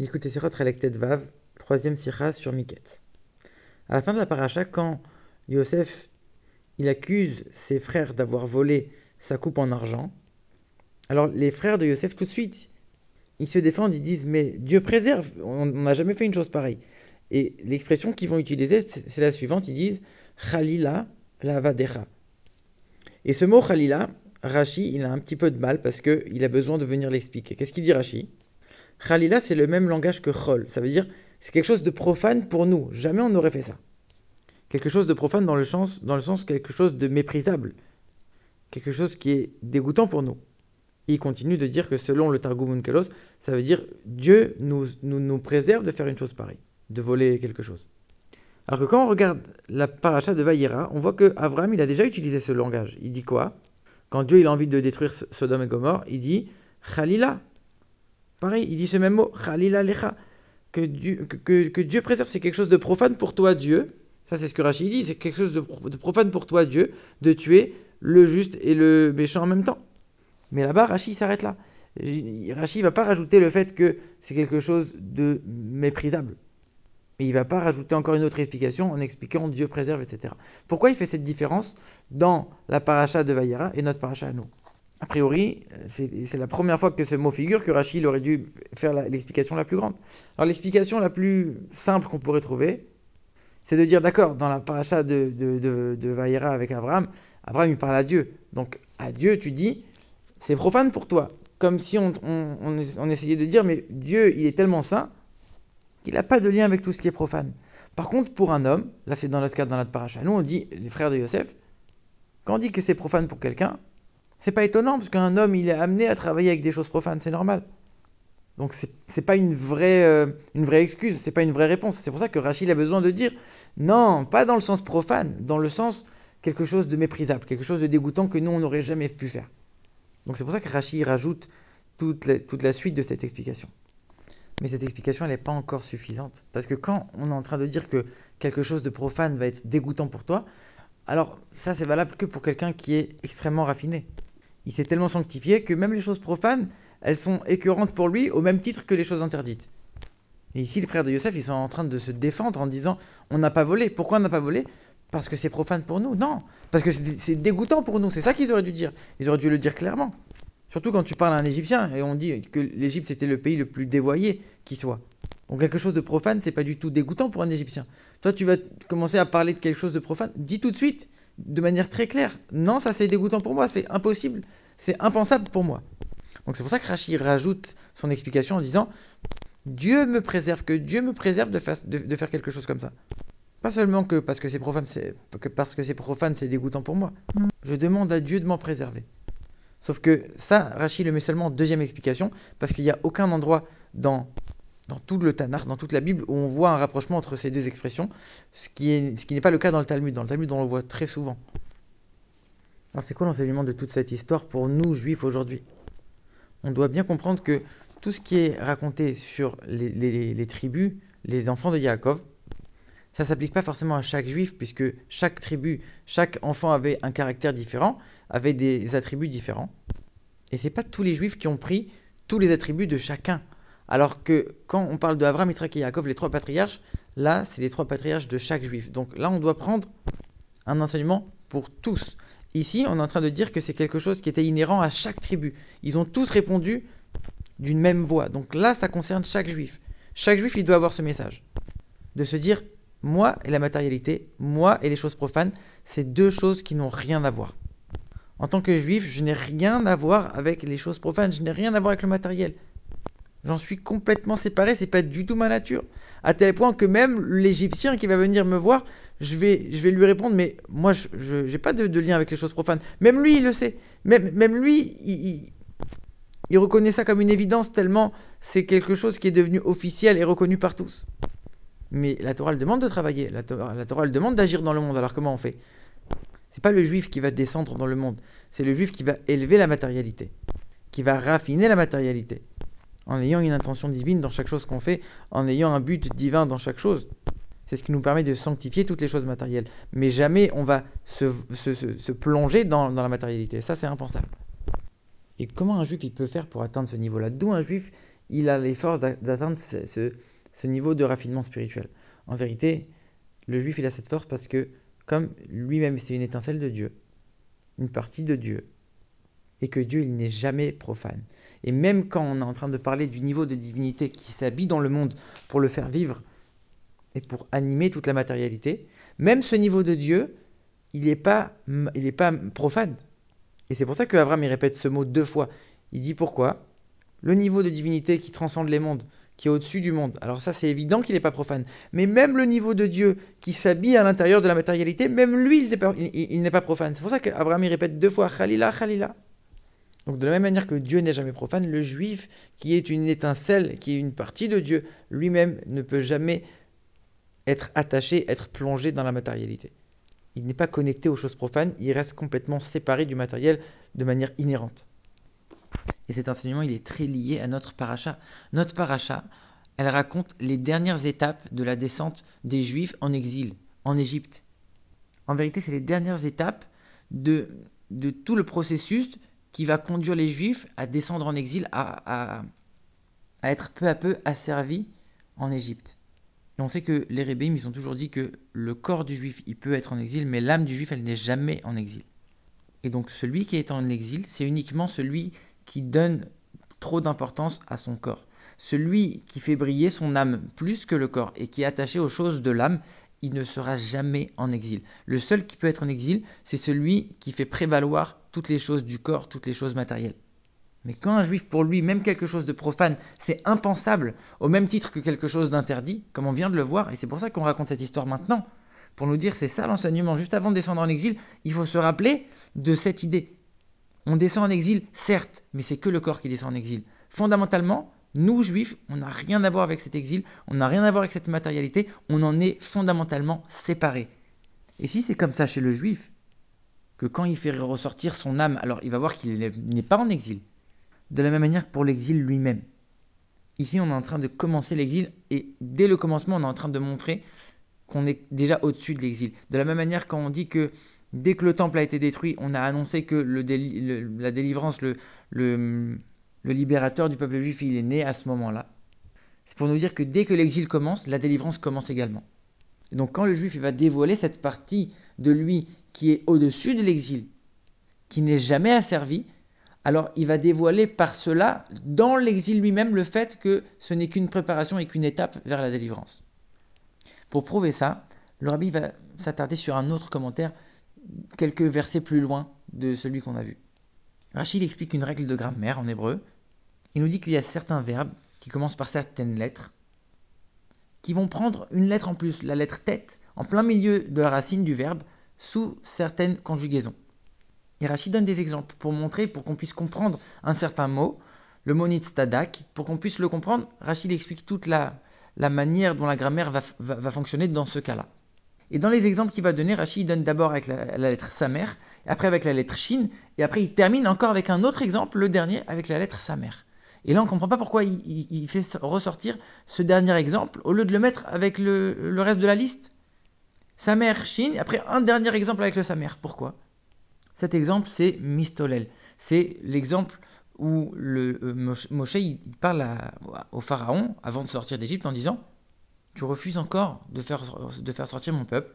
Écoutez Sirot Relektet Vav, troisième sira sur Miket. À la fin de la paracha, quand Yosef il accuse ses frères d'avoir volé sa coupe en argent, alors les frères de Yosef tout de suite ils se défendent, ils disent mais Dieu préserve, on n'a jamais fait une chose pareille. Et l'expression qu'ils vont utiliser, c'est la suivante, ils disent Khalila la vadecha. Et ce mot Khalila, Rashi, il a un petit peu de mal parce qu'il a besoin de venir l'expliquer. Qu'est-ce qu'il dit Rashi? Khalila, c'est le même langage que Chol. Ça veut dire, c'est quelque chose de profane pour nous. Jamais on n'aurait fait ça. Quelque chose de profane dans le sens, dans le sens quelque chose de méprisable. Quelque chose qui est dégoûtant pour nous. il continue de dire que selon le Targum Unkelos, ça veut dire Dieu nous, nous, nous, préserve de faire une chose pareille, de voler quelque chose. Alors que quand on regarde la paracha de Vaïra, on voit que Abraham il a déjà utilisé ce langage. Il dit quoi? Quand Dieu il a envie de détruire Sodome et Gomorre, il dit Khalila. Pareil, il dit ce même mot, Khalila Lecha. Que Dieu, que, Dieu préserve, c'est quelque chose de profane pour toi, Dieu. Ça, c'est ce que Rachid dit, c'est quelque chose de, profane pour toi, Dieu, de tuer le juste et le méchant en même temps. Mais là-bas, Rachid s'arrête là. Rachid va pas rajouter le fait que c'est quelque chose de méprisable. Mais il va pas rajouter encore une autre explication en expliquant Dieu préserve, etc. Pourquoi il fait cette différence dans la paracha de Vaïra et notre paracha à nous? A priori, c'est la première fois que ce mot figure que Rachid aurait dû faire l'explication la, plus grande. Alors l'explication la plus simple qu'on pourrait trouver, c'est de dire, d'accord, dans la paracha de, Vaïra avec Abraham, Abraham il parle à Dieu. Donc à Dieu, tu dis, c'est profane pour toi. Comme si on, essayait de dire, mais Dieu, il est tellement saint qu'il n'a pas de lien avec tout ce qui est profane. Par contre, pour un homme, là c'est dans notre cas, dans notre paracha, nous on dit, les frères de Yosef, quand on dit que c'est profane pour quelqu'un, c'est pas étonnant, parce qu'un homme, il est amené à travailler avec des choses profanes, c'est normal. Donc c'est pas une vraie, euh, une vraie excuse, c'est pas une vraie réponse. C'est pour ça que Rachid a besoin de dire, non, pas dans le sens profane, dans le sens quelque chose de méprisable, quelque chose de dégoûtant que nous on n'aurait jamais pu faire. Donc c'est pour ça que Rachid rajoute toute la, toute la, suite de cette explication. Mais cette explication, elle n'est pas encore suffisante. Parce que quand on est en train de dire que quelque chose de profane va être dégoûtant pour toi, alors ça c'est valable que pour quelqu'un qui est extrêmement raffiné. Il s'est tellement sanctifié que même les choses profanes, elles sont écœurantes pour lui au même titre que les choses interdites. Et ici, les frères de Yosef, ils sont en train de se défendre en disant on n'a pas volé. Pourquoi on n'a pas volé? Parce que c'est profane pour nous. Non, parce que c'est dégoûtant pour nous. C'est ça qu'ils auraient dû dire. Ils auraient dû le dire clairement. Surtout quand tu parles à un Égyptien et on dit que l'Égypte c'était le pays le plus dévoyé qui soit. Donc quelque chose de profane, c'est pas du tout dégoûtant pour un Égyptien. Toi, tu vas commencer à parler de quelque chose de profane, dis tout de suite, de manière très claire, non, ça c'est dégoûtant pour moi, c'est impossible, c'est impensable pour moi. Donc c'est pour ça que Rachid rajoute son explication en disant Dieu me préserve, que Dieu me préserve de faire, quelque chose comme ça. Pas seulement que parce que c'est profane, c'est parce que c'est profane, c'est dégoûtant pour moi. Je demande à Dieu de m'en préserver. Sauf que ça, Rachid le met seulement en deuxième explication, parce qu'il n'y a aucun endroit dans, dans tout le Tanakh, dans toute la Bible, où on voit un rapprochement entre ces deux expressions, ce qui n'est ce pas le cas dans le Talmud. Dans le Talmud, on le voit très souvent. Alors c'est quoi l'enseignement de toute cette histoire pour nous, juifs, aujourd'hui? On doit bien comprendre que tout ce qui est raconté sur les, tribus, les enfants de Yaakov, ça s'applique pas forcément à chaque juif, puisque chaque tribu, chaque enfant avait un caractère différent, avait des attributs différents. Et c'est pas tous les juifs qui ont pris tous les attributs de chacun. Alors que quand on parle de Avram, et Yaakov, les trois patriarches, là, c'est les trois patriarches de chaque juif. Donc là, on doit prendre un enseignement pour tous. Ici, on est en train de dire que c'est quelque chose qui était inhérent à chaque tribu. Ils ont tous répondu d'une même voix. Donc là, ça concerne chaque juif. Chaque juif, il doit avoir ce message. De se dire, moi et la matérialité, moi et les choses profanes, c'est deux choses qui n'ont rien à voir. En tant que juif, je n'ai rien à voir avec les choses profanes, je n'ai rien à voir avec le matériel. J'en suis complètement séparé, c'est pas du tout ma nature. À tel point que même l'Égyptien qui va venir me voir, je vais, lui répondre, mais moi, je n'ai pas de, de, lien avec les choses profanes. Même lui, il le sait. Même, lui, il, reconnaît ça comme une évidence tellement c'est quelque chose qui est devenu officiel et reconnu par tous. Mais la Torah elle demande de travailler, la Torah, la Torah elle demande d'agir dans le monde. Alors comment on fait? C'est pas le juif qui va descendre dans le monde, c'est le juif qui va élever la matérialité, qui va raffiner la matérialité, en ayant une intention divine dans chaque chose qu'on fait, en ayant un but divin dans chaque chose. C'est ce qui nous permet de sanctifier toutes les choses matérielles. Mais jamais on va se, plonger dans, la matérialité. Ça, c'est impensable. Et comment un juif il peut faire pour atteindre ce niveau-là? D'où un juif il a l'effort d'atteindre ce, niveau de raffinement spirituel? En vérité, le juif, il a cette force parce que, comme lui-même, c'est une étincelle de Dieu, une partie de Dieu, et que Dieu, il n'est jamais profane. Et même quand on est en train de parler du niveau de divinité qui s'habille dans le monde pour le faire vivre et pour animer toute la matérialité, même ce niveau de Dieu, il n'est pas, profane. Et c'est pour ça que Avram il répète ce mot deux fois. Il dit pourquoi? Le niveau de divinité qui transcende les mondes, qui est au-dessus du monde. Alors ça, c'est évident qu'il n'est pas profane. Mais même le niveau de Dieu qui s'habille à l'intérieur de la matérialité, même lui, il n'est pas, pas, profane. C'est pour ça qu'Abraham il répète deux fois Khalila, Khalila. Donc de la même manière que Dieu n'est jamais profane, le juif, qui est une étincelle, qui est une partie de Dieu, lui-même ne peut jamais être attaché, être plongé dans la matérialité. Il n'est pas connecté aux choses profanes, il reste complètement séparé du matériel de manière inhérente. Et cet enseignement, il est très lié à notre paracha. Notre paracha, elle raconte les dernières étapes de la descente des Juifs en exil, en Égypte. En vérité, c'est les dernières étapes de, de, tout le processus qui va conduire les Juifs à descendre en exil, à, à, être peu à peu asservis en Égypte. Et on sait que les rébéim, ils ont toujours dit que le corps du Juif, il peut être en exil, mais l'âme du Juif, elle n'est jamais en exil. Et donc celui qui est en exil, c'est uniquement celui qui donne trop d'importance à son corps. Celui qui fait briller son âme plus que le corps et qui est attaché aux choses de l'âme, il ne sera jamais en exil. Le seul qui peut être en exil, c'est celui qui fait prévaloir toutes les choses du corps, toutes les choses matérielles. Mais quand un juif, pour lui, même quelque chose de profane, c'est impensable, au même titre que quelque chose d'interdit, comme on vient de le voir, et c'est pour ça qu'on raconte cette histoire maintenant, pour nous dire c'est ça l'enseignement, juste avant de descendre en exil, il faut se rappeler de cette idée. On descend en exil, certes, mais c'est que le corps qui descend en exil. Fondamentalement, nous, juifs, on n'a rien à voir avec cet exil, on n'a rien à voir avec cette matérialité, on en est fondamentalement séparés. Et si c'est comme ça chez le juif, que quand il fait ressortir son âme, alors il va voir qu'il n'est pas en exil. De la même manière que pour l'exil lui-même. Ici, on est en train de commencer l'exil, et dès le commencement, on est en train de montrer qu'on est déjà au-dessus de l'exil. De la même manière, quand on dit que Dès que le temple a été détruit, on a annoncé que la délivrance, le, libérateur du peuple juif, il est né à ce moment-là. C'est pour nous dire que dès que l'exil commence, la délivrance commence également. Donc quand le juif va dévoiler cette partie de lui qui est au-dessus de l'exil, qui n'est jamais asservi, alors il va dévoiler par cela, dans l'exil lui-même, le fait que ce n'est qu'une préparation et qu'une étape vers la délivrance. Pour prouver ça, le rabbi va s'attarder sur un autre commentaire quelques versets plus loin de celui qu'on a vu. Rachid explique une règle de grammaire en hébreu. Il nous dit qu'il y a certains verbes qui commencent par certaines lettres qui vont prendre une lettre en plus, la lettre tête, en plein milieu de la racine du verbe, sous certaines conjugaisons. Et Rachid donne des exemples pour montrer, pour qu'on puisse comprendre un certain mot, le mot nitztadak, pour qu'on puisse le comprendre, Rachid explique toute la, manière dont la grammaire va fonctionner dans ce cas-là. Et dans les exemples qu'il va donner, Rachid donne d'abord avec la, lettre Samer, après avec la lettre Shin, et après il termine encore avec un autre exemple, le dernier, avec la lettre Samer. Et là, on ne comprend pas pourquoi il, fait ressortir ce dernier exemple au lieu de le mettre avec le, reste de la liste. Samer, Shin, et après un dernier exemple avec le Samer. Pourquoi? Cet exemple, c'est Mistolel. C'est l'exemple où le, euh, Moshe il parle au pharaon avant de sortir d'Égypte en disant tu refuses encore de faire, sortir mon peuple.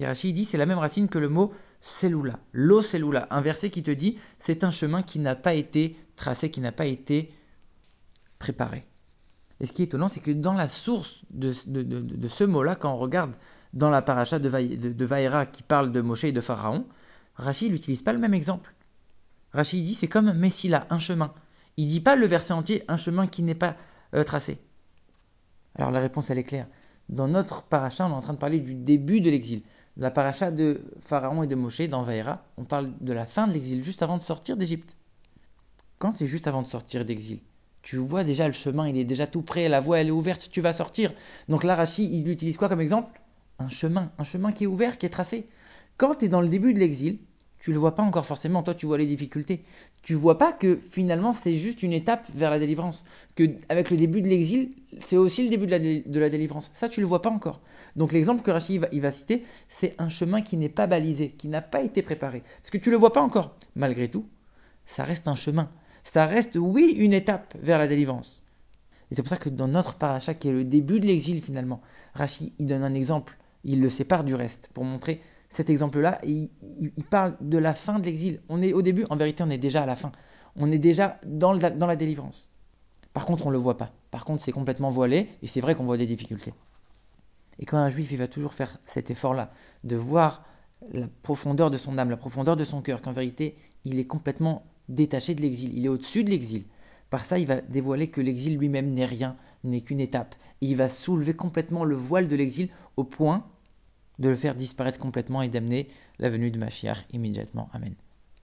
Et Rachid dit c'est la même racine que le mot seloula, lo seloula, un verset qui te dit c'est un chemin qui n'a pas été tracé, qui n'a pas été Et ce qui est étonnant, c'est que dans la source de, ce mot-là, quand on regarde dans la paracha de, Vaïra qui parle de Moshe et de Pharaon, Rachid n'utilise pas le même exemple. Rachid dit c'est comme Messila, un chemin. Il dit pas le verset entier, un chemin qui n'est pas euh, tracé. Alors la réponse, elle est claire. Dans notre paracha, on est en train de parler du début de l'exil. La paracha de Pharaon et de Moshe dans Vaïra, on parle de la fin de l'exil, juste avant de sortir d'Égypte. Quand c'est juste avant de sortir d'exil, tu vois déjà le chemin, il est déjà tout prêt, la voie elle est ouverte, tu vas sortir. Donc là, il utilise quoi comme exemple? Un chemin, un chemin qui est ouvert, qui est tracé. Quand tu es dans le début de l'exil, tu le vois pas encore forcément, toi tu vois les difficultés. Tu vois pas que finalement c'est juste une étape vers la délivrance, que avec le début de l'exil, c'est aussi le début de la, délivrance. Ça tu le vois pas encore. Donc l'exemple que Rachid va, va citer, c'est un chemin qui n'est pas balisé, qui n'a pas été préparé. Parce que tu le vois pas encore. Malgré tout, ça reste un chemin. Ça reste oui une étape vers la délivrance. Et c'est pour ça que dans notre paracha, qui est le début de l'exil finalement, Rashi, il donne un exemple, il le sépare du reste, pour montrer cet exemple-là, il, il, parle de la fin de l'exil. On est au début, en vérité, on est déjà à la fin. On est déjà dans, dans la délivrance. Par contre, on ne le voit pas. Par contre, c'est complètement voilé, et c'est vrai qu'on voit des difficultés. Et quand un juif, il va toujours faire cet effort-là, de voir la profondeur de son âme, la profondeur de son cœur, qu'en vérité, il est complètement détaché de l'exil, il est au-dessus de l'exil. Par ça, il va dévoiler que l'exil lui-même n'est rien, n'est qu'une étape. Et il va soulever complètement le voile de l'exil au point de le faire disparaître complètement et d'amener la venue de Mashiach immédiatement. Amen.